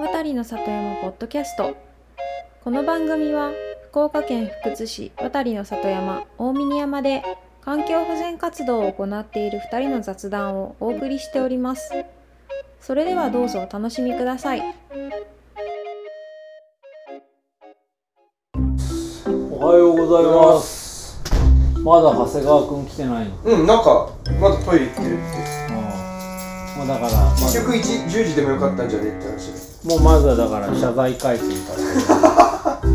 渡りの里山ポッドキャストこの番組は福岡県福津市渡りの里山大峰山で環境保全活動を行っている2人の雑談をお送りしておりますそれではどうぞお楽しみくださいおはようございます。まだ長谷川くん来てないの？うん、なんか、まだトイレ行ってるって。もうだから、結局1 10時でもよかったんじゃねって話で。もうまずはだから謝罪会見から。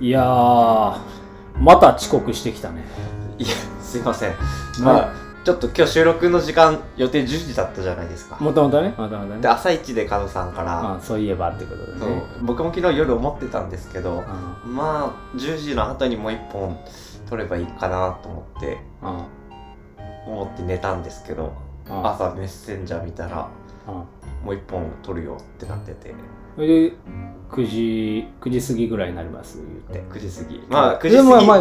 いやー、また遅刻してきたね。いや、すいません。まあ、ちょっと今日収録の時間予定10時だったじゃないですか。もともとね、もともとで、ね。朝一で加藤さんから、あそういえばってことでそう。ね。僕も昨日夜思ってたんですけど、うまあ、10時の後にもう一本撮ればいいかなと思って、思って寝たんですけど、うん朝メッセンジャー見たら、うんもう一本撮るよってなってて、それで9時9時過ぎぐらいになります言って。9時過ぎ。まあ、9時でも過ぎ、まあ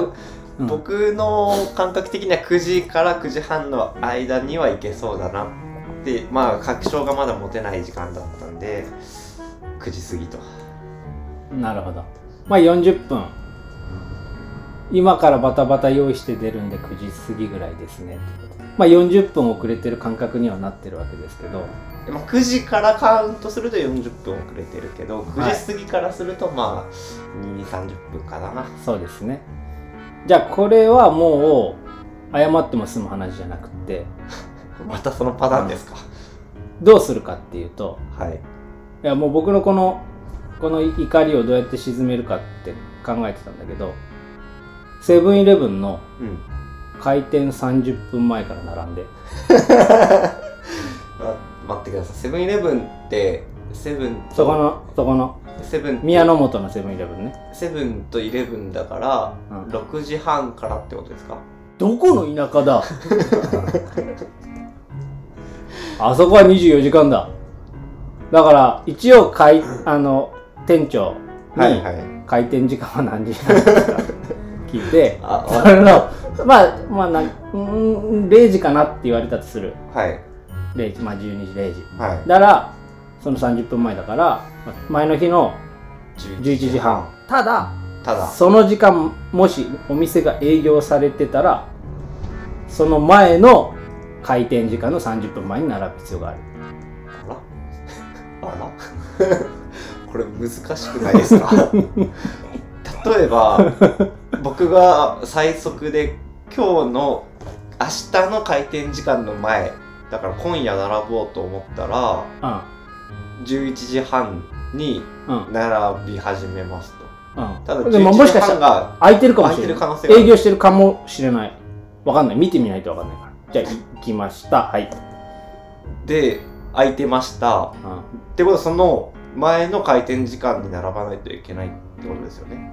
うん。僕の感覚的には9時から9時半の間には行けそうだなってまあ確証がまだ持てない時間だったんで9時過ぎと。なるほど。まあ40分。今からバタバタ用意して出るんで9時過ぎぐらいですね。まあ40分遅れてる感覚にはなってるわけですけどでまあ、9時からカウントすると40分遅れてるけど9時過ぎからするとまあ2 3 0分かな。そうですね。じゃあこれはもう謝っても済む話じゃなくって。またそのパターンですか、どうするかっていうとはい。いやもう僕のこのこの怒りをどうやって鎮めるかって考えてたんだけどセブンイレブンのうん。開店30分前から並んで。ま 待ってください。セブンイレブンってセブンとそこのそこの。セブン宮の本のセブンイレブンね。セブンとイレブンだから、うん。6時半からってことですか？どこの田舎だ？あそこは24時間だ。だから一応かいあの店長に開店時間は何時なんですか？聞いて。あそれのまあまあなうん0時かなって言われたとする。はい0時まあ12時0時。はい。だからその30分前だからまあ前の日の11時半。ただただ。その時間もしお店が営業されてたらその前の開店時間の30分前に並ぶ必要がある。あら？あら？これ難しくないですか？例えば僕が最速で今日の明日の開店時間の前だから今夜並ぼうと思ったら11時半にうん。うん並び始めますと。うん。ただでももしかしたらら空いてるかもしれない。営業してるかもしれない。わかんない。見てみないとわかんないから。じゃあ行きました。はい、で空いてました。うん。ってことはその前の開店時間に並ばないといけないってことですよね。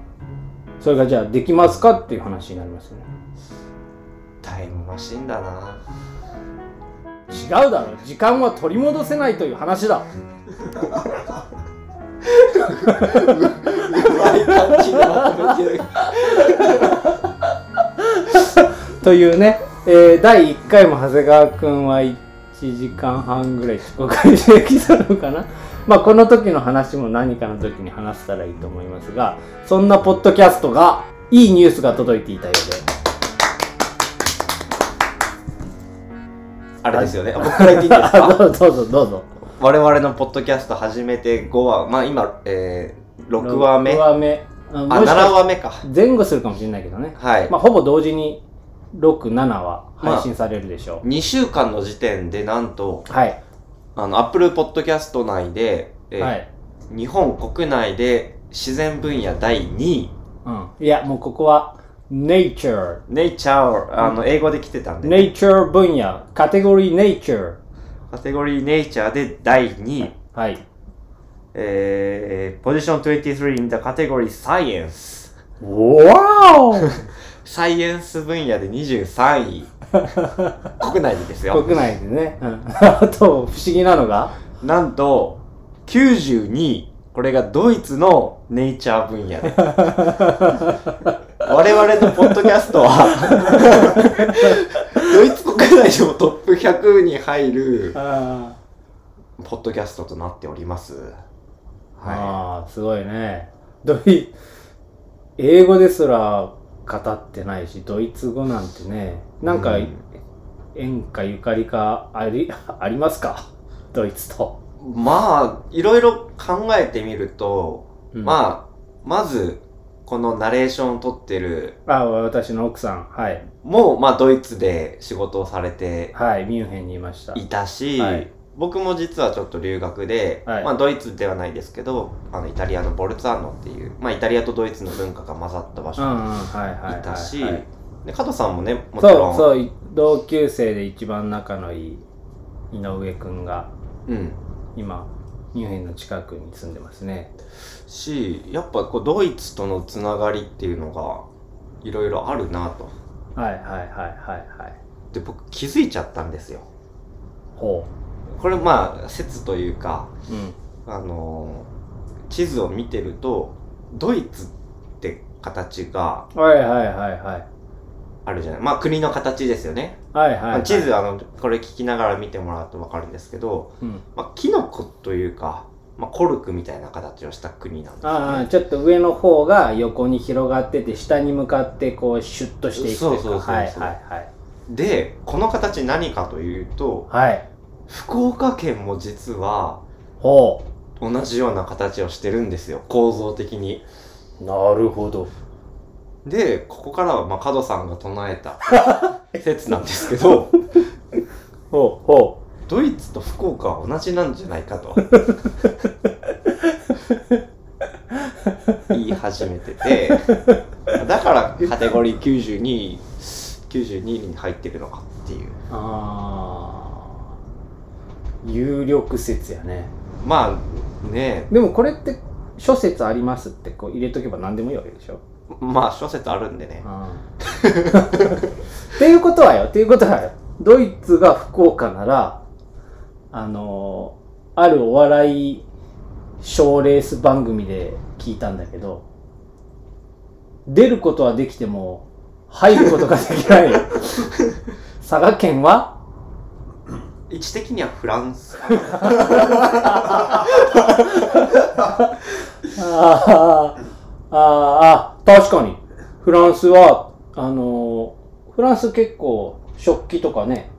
それがじゃあできますかっていう話になりますよね。タイムマシンだな違うだろ。時間は取り戻せないという話だ。というね、えー第1回も長谷川くんは1時間半ぐらい遅刻してきたのかな。まあこの時の話も何かの時に話せたらいいと思いますがそんなポッドキャストがいいニュースが届いていたようであれですよね。僕から言っていいですあか？どうぞどうぞ我々のポッドキャスト始めて5話、まあ今、えー、6話目。6あ、話目。あもしか7話目か。前後するかもしれないけどね。はい。まあほぼ同時に67は配信されるでしょう、2週間の時点でなんと、はい、あの、Apple Podcast 内で、えーはい。日本国内で自然分野第2位、うん、いやもうここは Nature. Nature、あの、英語で来てたんで、Nature 分野。カテゴリー Nature. カテゴリー Nature で第2位、はい。えー、ポジション23 in the category Science。わお サイエンス分野で23位。国内でですよ。国内でね、うん、あと不思議なのが？なんと、92位。これがドイツのネイチャー分野で。我々のポッドキャストは、ドイツ国国内でもトップ100に入るあポッドキャストとなっております。ーはあーすごいねドイ英語ですら語ってないしドイツ語なんてねなんか、うん縁かゆかりかありありますか？ドイツと、い。まあ、いろいろ考えてみると、うん。まあ、まず、このナレーションを撮ってる、あ私の奥さん。はい。もう、まあ、ドイツで仕事をされてはいミュンヘンにいました。いたし、はい。僕も実はちょっと留学で、はい。まあ、ドイツではないですけど、あの、イタリアのボルツァーノっていう、まあ、イタリアとドイツの文化が混ざった場所うんうんにはいはいはい。いたし、はい。で加藤さんもね、もちろん、そうそう同級生で一番仲のいい井上くんがうん。今ミュンヘンの近くに住んでますねし、やっぱこう、ドイツとのつながりっていうのが、いろいろあるなと。はいはいはいはいはいで、僕気づいちゃったんですよ。ほこれまあ、説というか、ううんあのー地図を見てると、ドイツって形がはいはいはいはいあるじゃない。まあ、国の形ですよね。はいはい、はい、まあ地図、あの、これ聞きながら見てもらうとわかるんですけど、うん。まあ、キノコというか、まあ、コルクみたいな形をした国なんですよ、ね。ああちょっと上の方が横に広がってて下に向かってこうシュッとしていくというか。そうそうそうそうはいはいはいで、この形何かというと、はい。福岡県も実はほ同じような形をしてるんですよ、構造的に。うなるほど。で、ここからは、まあ、角さんが唱えた 説なんですけど、ほうほドイツと福岡は同じなんじゃないかと。言い始めてて、だからカテゴリー92、92に入ってるのかっていう。うああ有力説やね。まあね、でもこれって諸説ありますってこう入れとけば何でもいいわけでしょまあ諸説あるんでね。っていうことはよ。っていうことはよ。ドイツが福岡ならあのーあるお笑い賞レース番組で聞いたんだけど出ることはできても入ることができない。佐賀県は？位置的にはフランス。ああ、ああ、確かに。フランスは、あのーフランス結構食器とかね、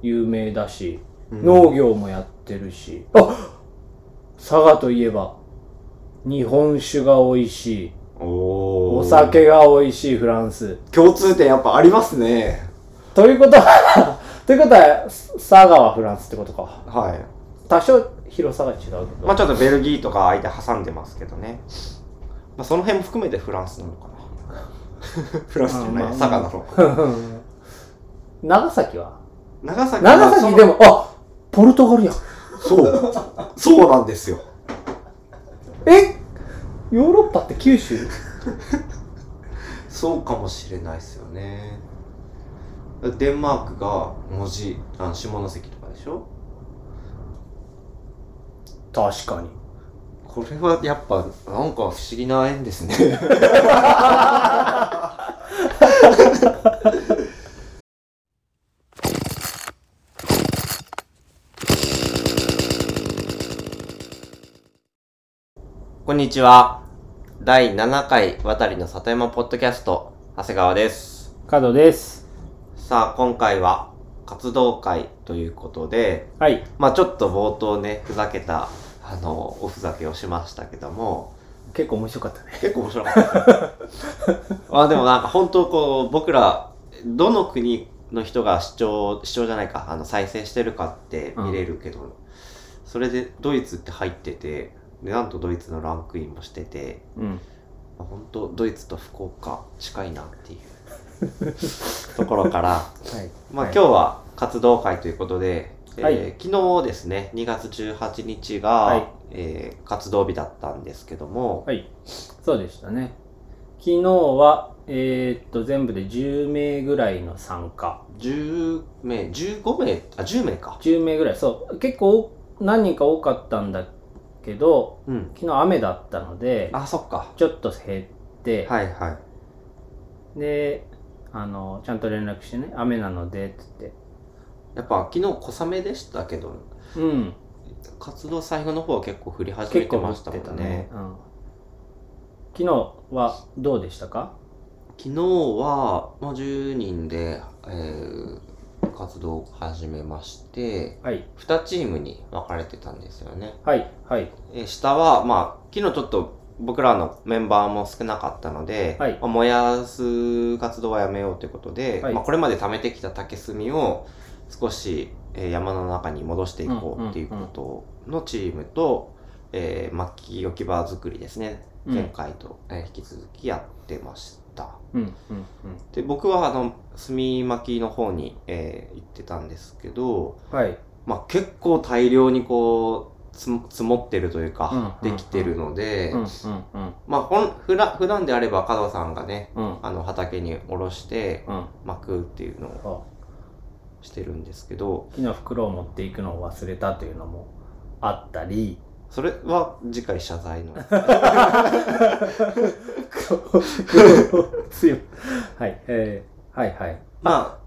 有名だし、農業もやってるし、あ佐賀といえば、日本酒が美味しい、おお酒が美味しいフランス。共通点やっぱありますね。ということは、ということは、佐賀はフランスってことか。はい。多少広さが違うけど。まあちょっとベルギーとか間挟んでますけどね。まあその辺も含めてフランスなのかな。フランスじゃない、まあ佐賀なのか。長崎は？長崎長崎でも。も、あポルトガルやん。そう。そうなんですよ。え？ヨーロッパって九州？そうかもしれないですよね。デンマークが文字、あ下関とかでしょ？確かに。これはやっぱなんか不思議な縁ですね。こんにちは。第7回渡りの里山ポッドキャスト、長谷川です。角です。さあ、今回は活動会ということで、はい。まあちょっと冒頭ね、ふざけた、あの、おふざけをしましたけども、結構面白かったね。結構面白かった。まあでもなんか本当こう、僕ら、どの国の人が視聴、視聴じゃないか、あの、再生してるかって見れるけど、それでドイツって入ってて、で、なんとドイツのランクインもしてて、うん。まあ本当ドイツと福岡近いなっていう ところから、はい。まあ、はい今日は活動会ということで、えーはい昨日ですね、2月18日が、はいえー活動日だったんですけども、はい。そうでしたね。昨日は、えーっと、全部で10名ぐらいの参加。10名、15名、あ、10名か。10名ぐらい。そう。結構、何人か多かったんだけど、うん。昨日雨だったので、あ、そっか。ちょっと減って、はいはい。で、あのちゃんと連絡してね雨なのでっつってやっぱ昨日小雨でしたけどうん。活動最後の方は結構降り始めてましたてもんね。たね、うん、昨日はどうでしたか？昨日は、まあ、10人で、えー活動を始めましてはい。2チームに分かれてたんですよね。はいはい。えー下はまあ昨日ちょっと僕らのメンバーも少なかったので、はい。まあ燃やす活動はやめようということで、はい。まあ、これまで貯めてきた竹炭を少し、えー山の中に戻していこうっていうことのチームと、えー薪置き場作りですね。うん。前回と、えー引き続きやってました。で僕はあの炭巻きの方に、えー行ってたんですけど、うんはい。まあ、結構大量にこうつ積もってるというか、できてるので、まあほんふら普段であれば加藤さんがねうん。うんあの畑に下ろしてうん。巻くっていうのをあしてるんですけど昨日袋を持っていくのを忘れたというのもあったりそれは次回謝罪の。はいえーはいはい。ま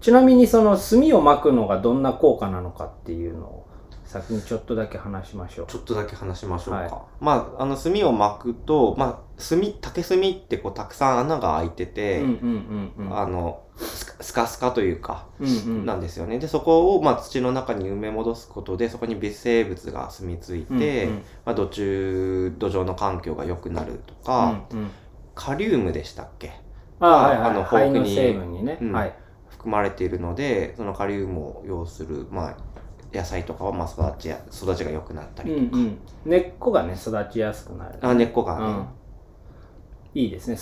ちなみにその炭を巻くのがどんな効果なのかっていうのを先にちょっとだけ話しましょう。あちょっとだけ話しましょうか、はい。まああの炭を巻くとまあ炭竹炭ってこうたくさん穴が開いてて、うんうんうんうん。あのスカスカというかうんうん。なんですよね。でそこをまあ土の中に埋め戻すことでそこに微生物が住み着いて、うんうん。まあ、土中土壌の環境が良くなるとか、うんうん。カリウムでしたっけ？あはいはい。あの豊富に成分にね、うん。はい。含まれているのでそのカリウムを要する、まあ、野菜とかはまあ育ちや育ちが良くなったうんりとか、うん。根っこがね育ちやすくなる。あ根っこがね、うん。いいですね。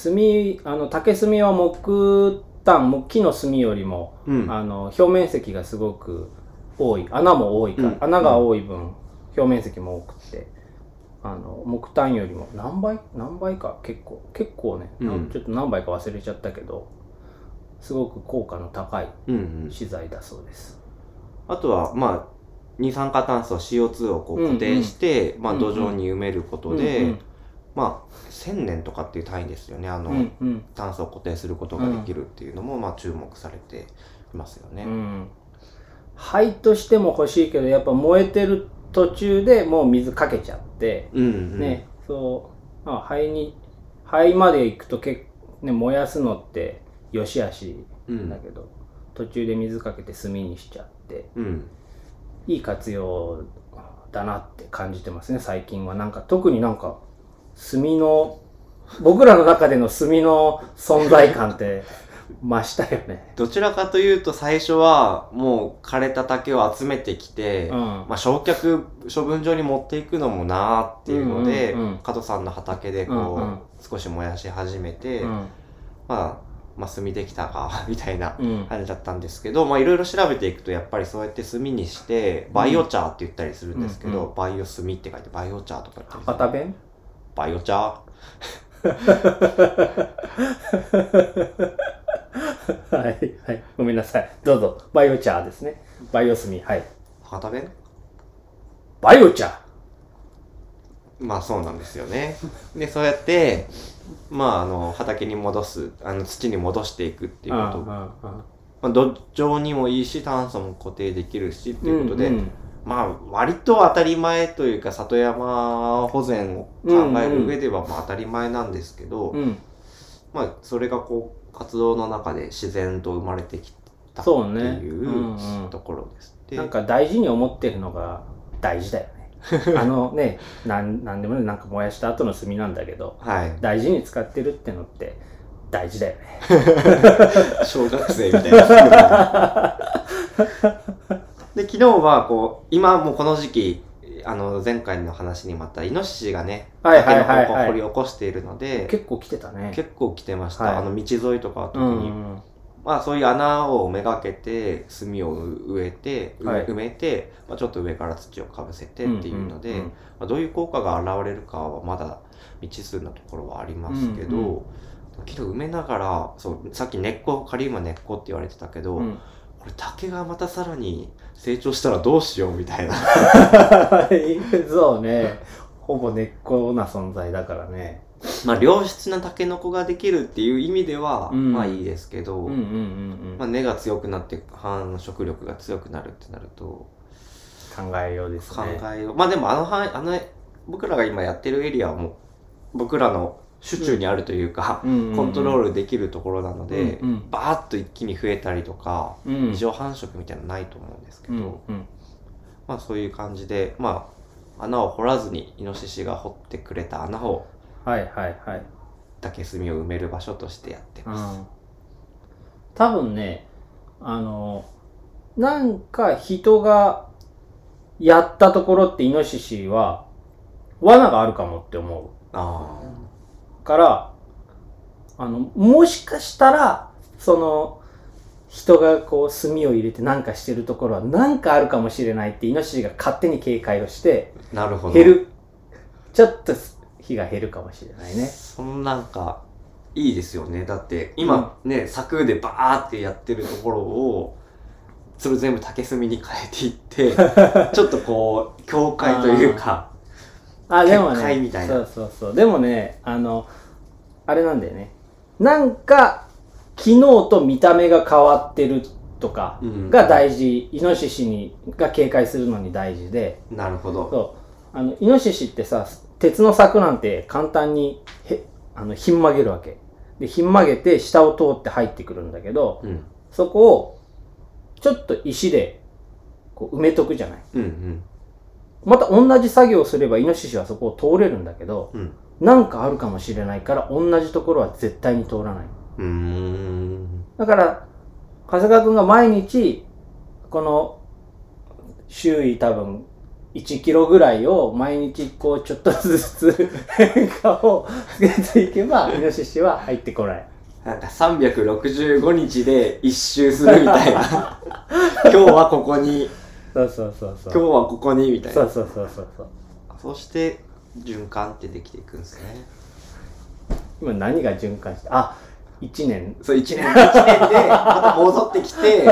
炭あの竹炭は木炭木木の炭よりも、うん。あの表面積がすごく多い。穴も多いから、うん。穴が多い分表面積も多くてあの木炭よりも何倍？何倍か？結構結構ね、うん。ちょっと何倍か忘れちゃったけどすごく効果の高いうんうん。資材だそうです。あとはまあ二酸化炭素 CO2 をこう固定して、まあ、うんうん。土壌に埋めることで、うんまあ1000年とかっていう単位ですよね。あの、うんうん。炭素を固定することができるっていうのも、まあ、注目されていますよね。うん、灰としても欲しいけどやっぱ燃えてる途中でもう水かけちゃって、うんうん。ねそう、まあ、灰に灰まで行くと結ね、燃やすのってよしあしうんだけど、途中で水かけて炭にしちゃってうん。いい活用だなって感じてますね最近は。なんか特になんか炭の僕らの中での炭の存在感って 増したよね。どちらかというと最初はもう枯れた竹を集めてきて、うん。まあ、焼却処分場に持っていくのもなーっていうので、うんうんうん。加藤さんの畑でこう、うんうん。少し燃やし始めて、うん。まあ、まあ炭できたか みたいなうん。感じだったんですけどまあいろいろ調べていくとやっぱりそうやって炭にしてバイオチャーって言ったりするんですけど、うん。うバイオ炭って書いてバイオチャーとか言ったりするバイオチャーはい、はい。ごめんなさい。どうぞ。バイオチャーですね。バイオスミ。はい。博多弁？バイオチャーまあそうなんですよね。で、そうやって、まああの、畑に戻す、あの、土に戻していくっていうこと。まあ、土壌にもいいし、炭素も固定できるしっていうことで、んんまあ割と当たり前というか、里山保全を考える上ではまあ当たり前なんですけど、うん。まあそれがこう、活動の中で自然と生まれてきたってそうねいううんうんところです。でなんか大事に思ってるのが大事だよね。あのね、なんなんでもね、なんか燃やした後の炭なんだけど、はい。大事に使ってるってのって大事だよね。小学生みたいな。で、昨日はこう、今もうこの時期、あの、前回の話にまた、イノシシがね、はいはいはいはい。掘り起こしているので、結構来てたね。結構来てました。はい。あの、道沿いとかは特に。うんうん。まあ、そういう穴をめがけて、炭を植えて、埋めはい。埋めて、まあ、ちょっと上から土をかぶせてっていうので、まあ、どういう効果が現れるかはまだ未知数なところはありますけど、うんうん。けど埋めながらそうさっき根っこカリウムは根っこって言われてたけど、うん。これ竹がまたさらに成長したらどうしようみたいな。そうね。ほぼ根っこな存在だからね。まあ良質なタケノコができるっていう意味では、うん。まあいいですけど、まあ、根が強くなって繁殖力が強くなるってなると考えようです考ねえよう、まあでもあの範囲あの僕らが今やってるエリアはもう僕らの手中にあるというか、コントロールルできるところなので、うんうん。バーッと一気に増えたりとか、うん。異常繁殖みたいなのないと思うんですけど、うんうん。まあそういう感じでまあ穴を掘らずにイノシシが掘ってくれた穴をはいはいはい。竹炭を埋める場所としてやってます。うん。多分ねあのなんか人がやったところってイノシシは罠があるかもって思あうからあのもしかしたらその人がこう炭を入れてなんかしてるところはなんかあるかもしれないってイノシシが勝手に警戒をしてあなるほど。減る。ちょっと火が減るかもしれないね。そのなんかいいですよね。だって今ね、柵でバーってやってるところをそれ全部竹炭に変えていって ちょっとこう境界というかあ、でもね、みたいなそうそうそう。でもね、あの、あれなんだよね。なんか、昨日と見た目が変わってるとかうんが大事。イノシシに、が警戒するのに大事で。なるほどそう。あの、イノシシってさ、鉄の柵なんて簡単に、へ、あの、ひん曲げるわけ。で、ひん曲げて下を通って入ってくるんだけど、うんそこを、ちょっと石で、こう埋めとくじゃない。うんうんまた同じ作業をすればイノシシはそこを通れるんだけど、うんなんかあるかもしれないから同じところは絶対に通らない。だから、長谷川くんが毎日、この、周囲多分、1キロぐらいを毎日こうちょっとずつ変化をつけていけば、イノシシは入ってこない。なんか365日で一周するみたいな 今日はここにそうそうそうそう。今日はここにみたいなそうそうそうそうそう。そして循環ってできていくんですね今何が循環して、あ、1年。そう、1年、一年で、また戻ってきて、そ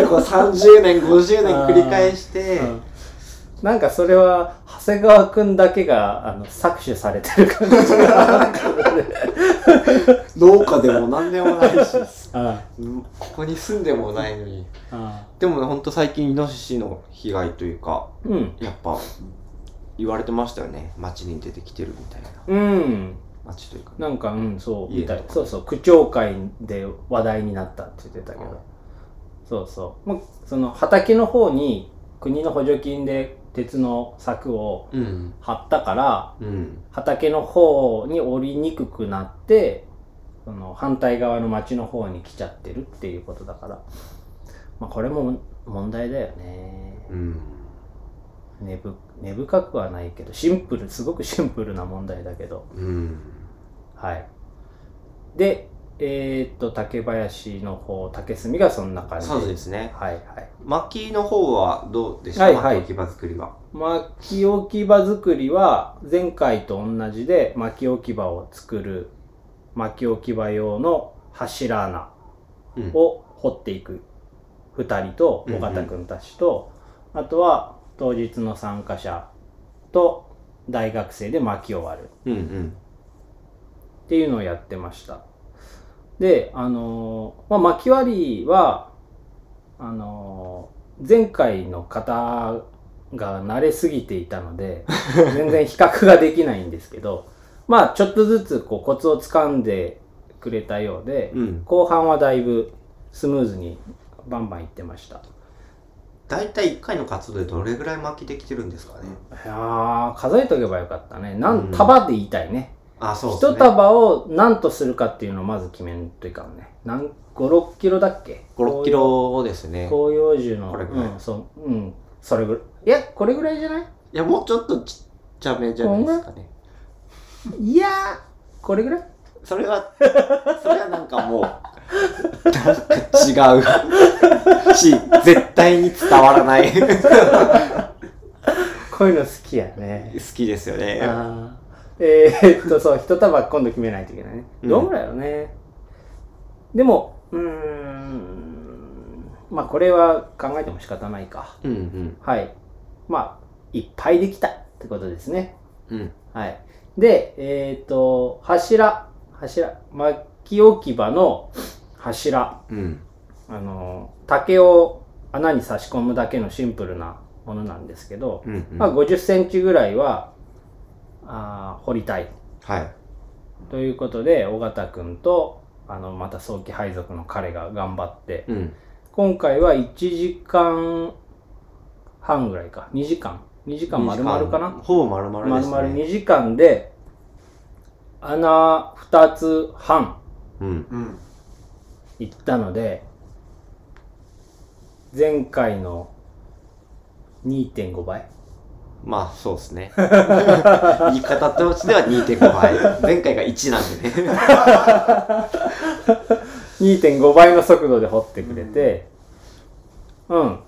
れをこう30年、50年繰り返して、うんなんかそれは長谷川くんだけがあの搾取されてる感じが 農家でも何でもないし、ここに住んでもないのに。あでもね、ほんと最近イノシシの被害というか、うん。やっぱ、言われてましたよね。街に出てきてるみたいな。うん。街というか。なんかうんそう家みたい。そうそう区長会で話題になったって言ってたけど、うんそうそう、まあ、その畑の方に国の補助金で鉄の柵をうん。張ったからうん。畑の方に降りにくくなってその反対側の町の方に来ちゃってるっていうことだから、まあ、これも問題だよねうん。根ぶ根深くはないけどシンプルすごくシンプルな問題だけどうん。はいでえー、っと竹林の方竹炭がそんな感じそうですね。はいはい。薪の方はどうでした？はいはい。薪置き場作りは。薪置き場作りは前回と同じで薪置き場を作る薪置き場用の柱穴うん。を掘っていく。2人とうんうん尾形君たちと、あとは当日の参加者と大学生で薪を割る。うんうん。っていうのをやってましたであのーまあ薪割りはあのー前回の方が慣れすぎていたので 全然比較ができないんですけどまあちょっとずつこうコツをつかんでくれたようで、うん。後半はだいぶスムーズにバンバンいってました大体1回の活動でどれぐらい巻きできてるんですかね。いやー数えとけばよかったねなうんん束で言いたいね、あ、そうですね。一束を何とするかっていうのをまず決めんといかんね。何56キロだっけ？5、6キロですね。広葉樹の。これぐらい。うんそううん。それぐらい。いやこれぐらいじゃない？いや、もうちょっとちっちゃめじゃないですかね。い？やーこれぐらい？それは、それはなんかもう、なんか違う。し、絶対に伝わらない。好 こういうの好きやね。きですよね。あーえー、っとそう一束今度決めないといけないねうんどんぐらいよね、でもうーんまあこれは考えても仕方ないかうんうん。はいまあいっぱいできたってことですねうん。はい。で、えっ、と、柱、柱、薪置き場の柱、うん。あの、竹を穴に差し込むだけのシンプルなものなんですけど、うん、うん。まあ、50センチぐらいは、あー掘りたい。はい。ということで、尾形くんと、あの、また早期配属の彼が頑張って、うん。今回は1時間半ぐらいか。2時間 ?2 時間丸々かな？ほぼ丸々丸ですね。々2時間で、穴2つ半うん。うん行ったので、前回の2.5倍まあ、そうですね。言い方としては2.5倍。前回が1なんでね。2.5倍の速度で掘ってくれて、うん。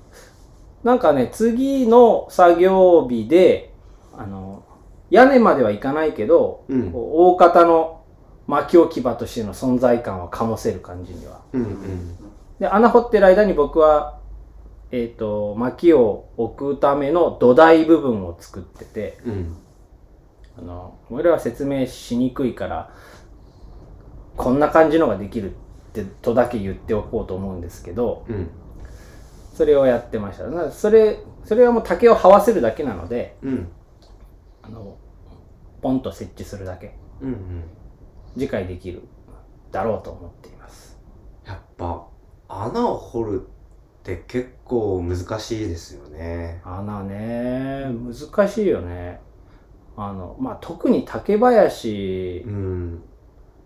なんかね、次の作業日で、あの、屋根まではいかないけど、うん大方の薪置き場としての存在感は醸せる感じには。うんうん。で、穴掘ってる間に僕は、えっ、と、薪を置くための土台部分を作ってて、うん。あの、俺は説明しにくいから、こんな感じのができるってとだけ言っておこうと思うんですけど、うん。それをやってました。なそれ、それはもう竹を這わせるだけなので、うん。あの、ポンと設置するだけ、うんうん。次回できるだろうと思っています。やっぱ、穴を掘るって結構難しいですよね。穴ね、難しいよね。あの、まあ、特に竹林うん。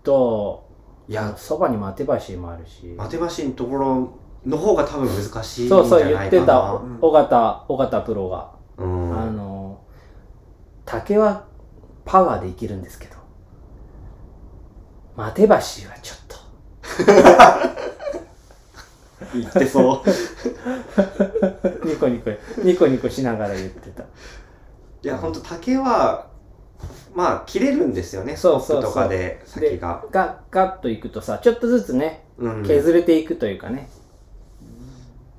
と、いや、そばに待て橋もあるし。待て橋のところの方が多分難しいそうそう。言ってたうん尾形尾形プロが、うん。あの竹はパワーでいけるんですけど待て橋はちょっと 言ってそう。ニコニコニコニコしながら言ってたいや、ほんと竹は、まあ、切れるんですよね。そうそうとかで先が。ガッガッといくとさちょっとずつねうん。削れていくというかね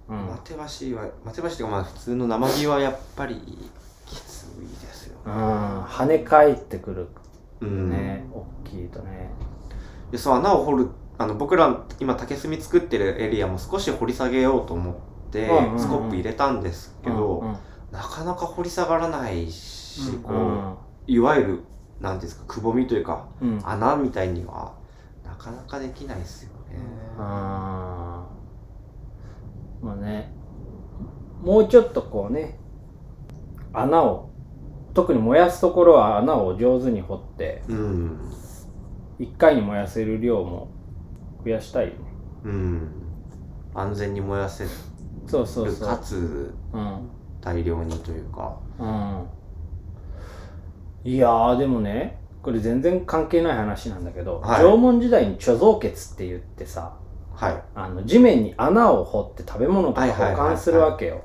うん、待て橋は、待て橋っていうかまあ普通の生木はやっぱりきついですようね。ん、跳ね返ってくるうん。ね、大きいとねでそう穴を掘るあの僕ら今竹炭作ってるエリアも少し掘り下げようと思って、スコップ入れたんですけど、うんうん。なかなか掘り下がらないし、うんこういわゆるなんていうんですかくぼみというか穴みたいにはなかなかできないですよね。まあねもうちょっとこうね穴を特に燃やすところは穴を上手に掘ってうん、1回に燃やせる量も増やしたい。よねうん、安全に燃やせる。そうそうそう。かつうん大量にというか。うん。いやーでもねこれ全然関係ない話なんだけど、はい。縄文時代に貯蔵穴って言ってさはい。あの地面に穴を掘って食べ物とか保管するわけよ。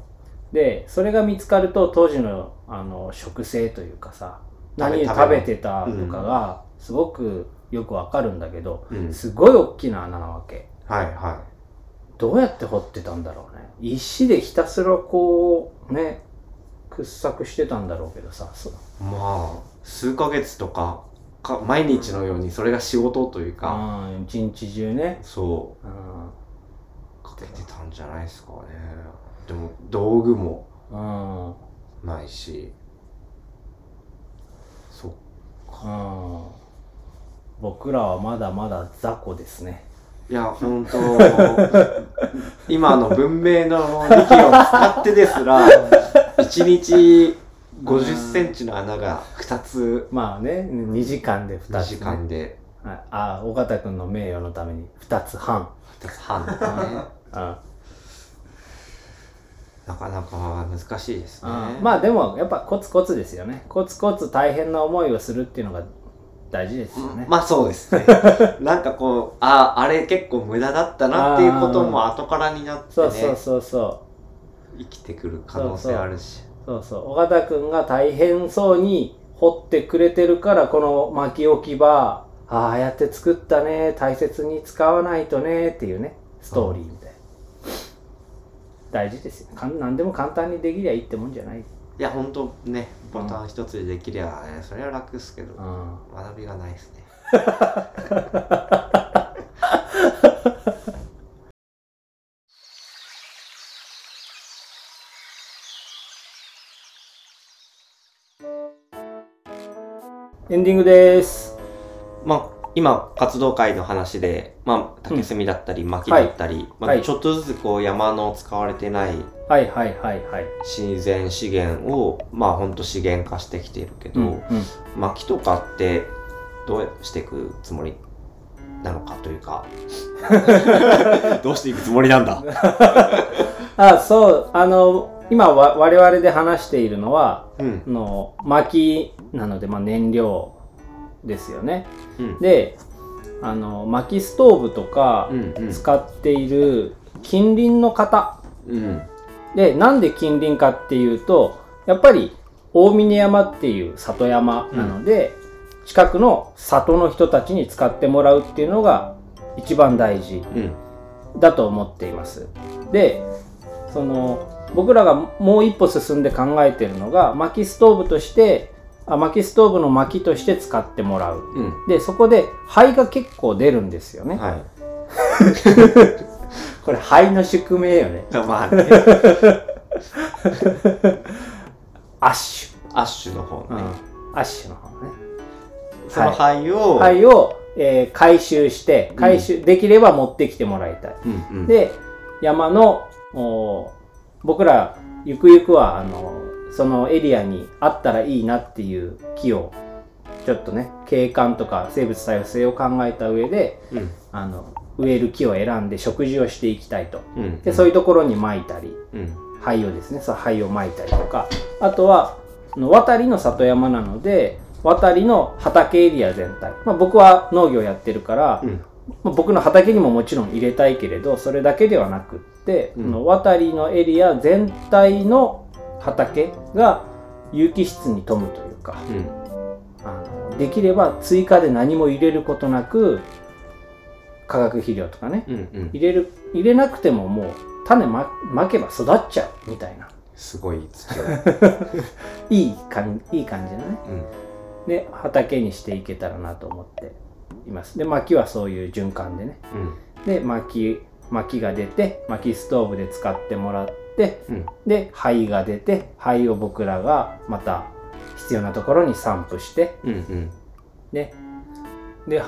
でそれが見つかると当時のあの食性というかさ何食べてたとかがすごくよくわかるんだけど、うん、すごい大きな穴なわけ。はいはどうやって掘ってたんだろうね。石でひたすらこうね掘削してたんだろうけどさ。まあ数ヶ月とかか毎日のようにそれが仕事というか、うん一日中ね。そうんうかけてたんじゃないですかね。でも道具もうんないし。そっうん僕らはまだまだ雑魚ですね。いや、本当 今の文明の利器を使ってですら、1日50センチの穴が2つ、まあね、2時間で2 2つ、時間ではい、あ、尾形君の名誉のために2つ半。2つ半とかね。うんなかなか難しいですね。まあでもやっぱコツコツですよね。コツコツ大変な思いをするっていうのが大事ですよね。まあそうですね。なんかこう、ああ、あれ結構無駄だったなっていうことも後からになってそうそうね、そうそ生きてくる可能性あるし。う。そうそう。尾形君が大変そうに掘ってくれてるから、この薪置き場、ああやって作ったね、大切に使わないとねっていうね、ストーリーみたいな。大事ですよ。何でも簡単にできりゃいいってもんじゃない。いいや本当ねボタン一つでできりゃねそれは楽ですけど、うん。学びがないですね。エンディングです。まあ今活動会の話で、まあ、竹炭だったり薪だったり、まあはい。ちょっとずつこう山の使われてないはいはいはいはい。自然資源をまあほんと資源化してきているけど、うんうん。薪とかってどうしていくつもりなのかというか。どうしていくつもりなんだ。あそうあの今わ我々で話しているのはうん。あの薪なので、まあ、燃料ですよね。うん。であの薪ストーブとかうんうん。使っている近隣の方。うん。でなんで近隣かっていうとやっぱり大峰山っていう里山なので、近くの里の人たちに使ってもらうっていうのが一番大事うん。だと思っています。でその僕らがもう一歩進んで考えているのが薪ストーブとしてあ薪ストーブの薪として使ってもらう。うんでそこで灰が結構出るんですよね。はい これ灰の宿命よね。まあね アッシアッシュの方ュ。ね、うん、アッシュの方ね。その灰を、灰を、えー回収して回収、できれば持ってきてもらいたい。うんうん、で山のお僕らゆくゆくはあのそのエリアにあったらいいなっていう木をちょっとね景観とか生物多様性を考えた上でうん。あの植える木を選んで植樹をしていきたいと。うん、でそういうところに撒いたりうん。灰をですねそう灰を撒いたりとか。あとは渡りの里山なので渡りの畑エリア全体、まあ、僕は農業やってるから、うん。まあ僕の畑にももちろん入れたいけれどそれだけではなくって、うん。渡りのエリア全体の畑が有機質に富むというかうん。あのできれば追加で何も入れることなく化学肥料とかねうんうん。入れる入れなくてももう種ままけば育っちゃうみたいな。すごい土を、いい感いい感じのね。うん。で畑にしていけたらなと思っています。で薪はそういう循環でね。うん。で薪薪が出て薪ストーブで使ってもらってうん。で灰が出て灰を僕らがまた必要なところに散布してうんうん。でで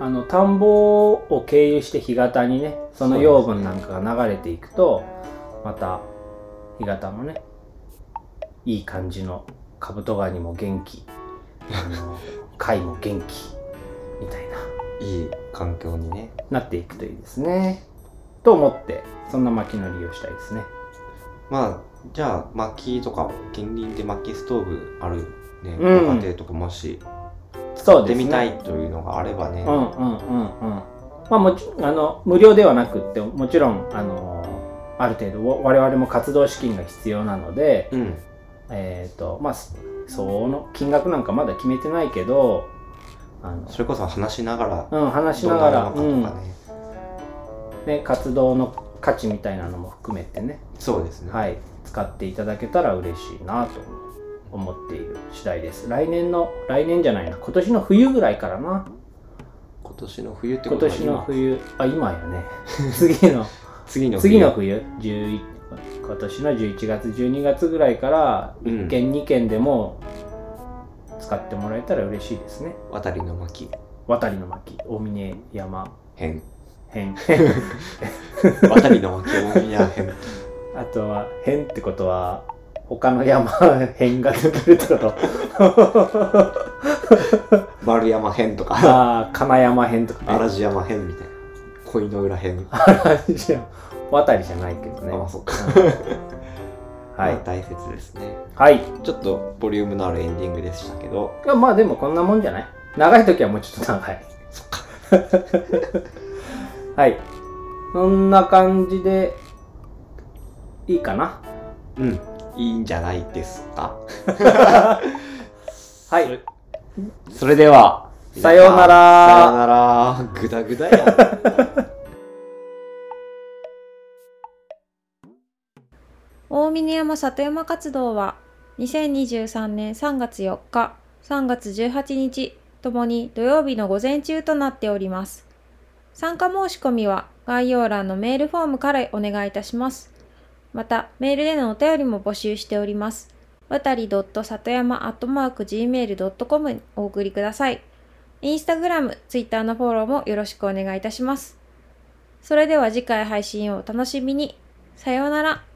あの田んぼを経由して干潟にねその養分なんかが流れていくと、また干潟もねいい感じのカブトガニも元気 貝も元気みたいな。いい環境にね。なっていくといいですね。と思ってそんな薪の利用したいですねまあじゃあ薪とか近隣で薪ストーブあるね、うん。ご家庭とかもし使ってみたいというのがあればね。うんうんうんうん。まあもちあの無料ではなくってもちろんあのある程度我我々も活動資金が必要なので、うん。えっ、とまあそその金額なんかまだ決めてないけどあのそれこそ話しながらうん、話しながら、どうん。ね、活動の価値みたいなのも含めてね、そうですね、はい、使っていただけたら嬉しいなと思っている次第です。来年の来年じゃないな。今年の冬ぐらいからな。今年の冬ってこ今とは年の冬。あ今やね。次の 次の冬。次の冬。11今年の11月12月ぐらいからうん1件2件でも使ってもらえたら嬉しいですね。渡りの巻。渡りの巻。大峰山。編編渡りの巻大宮編あとは変ってことは他の山 変ができるってこと？丸山編とか。ああ金山変とかね。荒地山編みたいな。恋の浦編じゃあ渡りじゃないけどね。あまあそっか。はい。まあ大切ですね。はい。いちょっとボリュームのあるエンディングでしたけど。やまあでもこんなもんじゃない？長い時はもうちょっと長い。そっか はい。そんな感じでいいかな？うん。いいんじゃないですか？はい。それではさようなら。さようなら。グダグダや。大峰山里山活動は2023年3月4日、3月18日ともに土曜日の午前中となっております。参加申し込みは概要欄のメールフォームからお願いいたします。また、メールでのお便りも募集しております。わたり里山 .gmail.com にお送りください。インスタグラム、ツイッターのフォローもよろしくお願いいたします。それでは次回配信をお楽しみに。さようなら。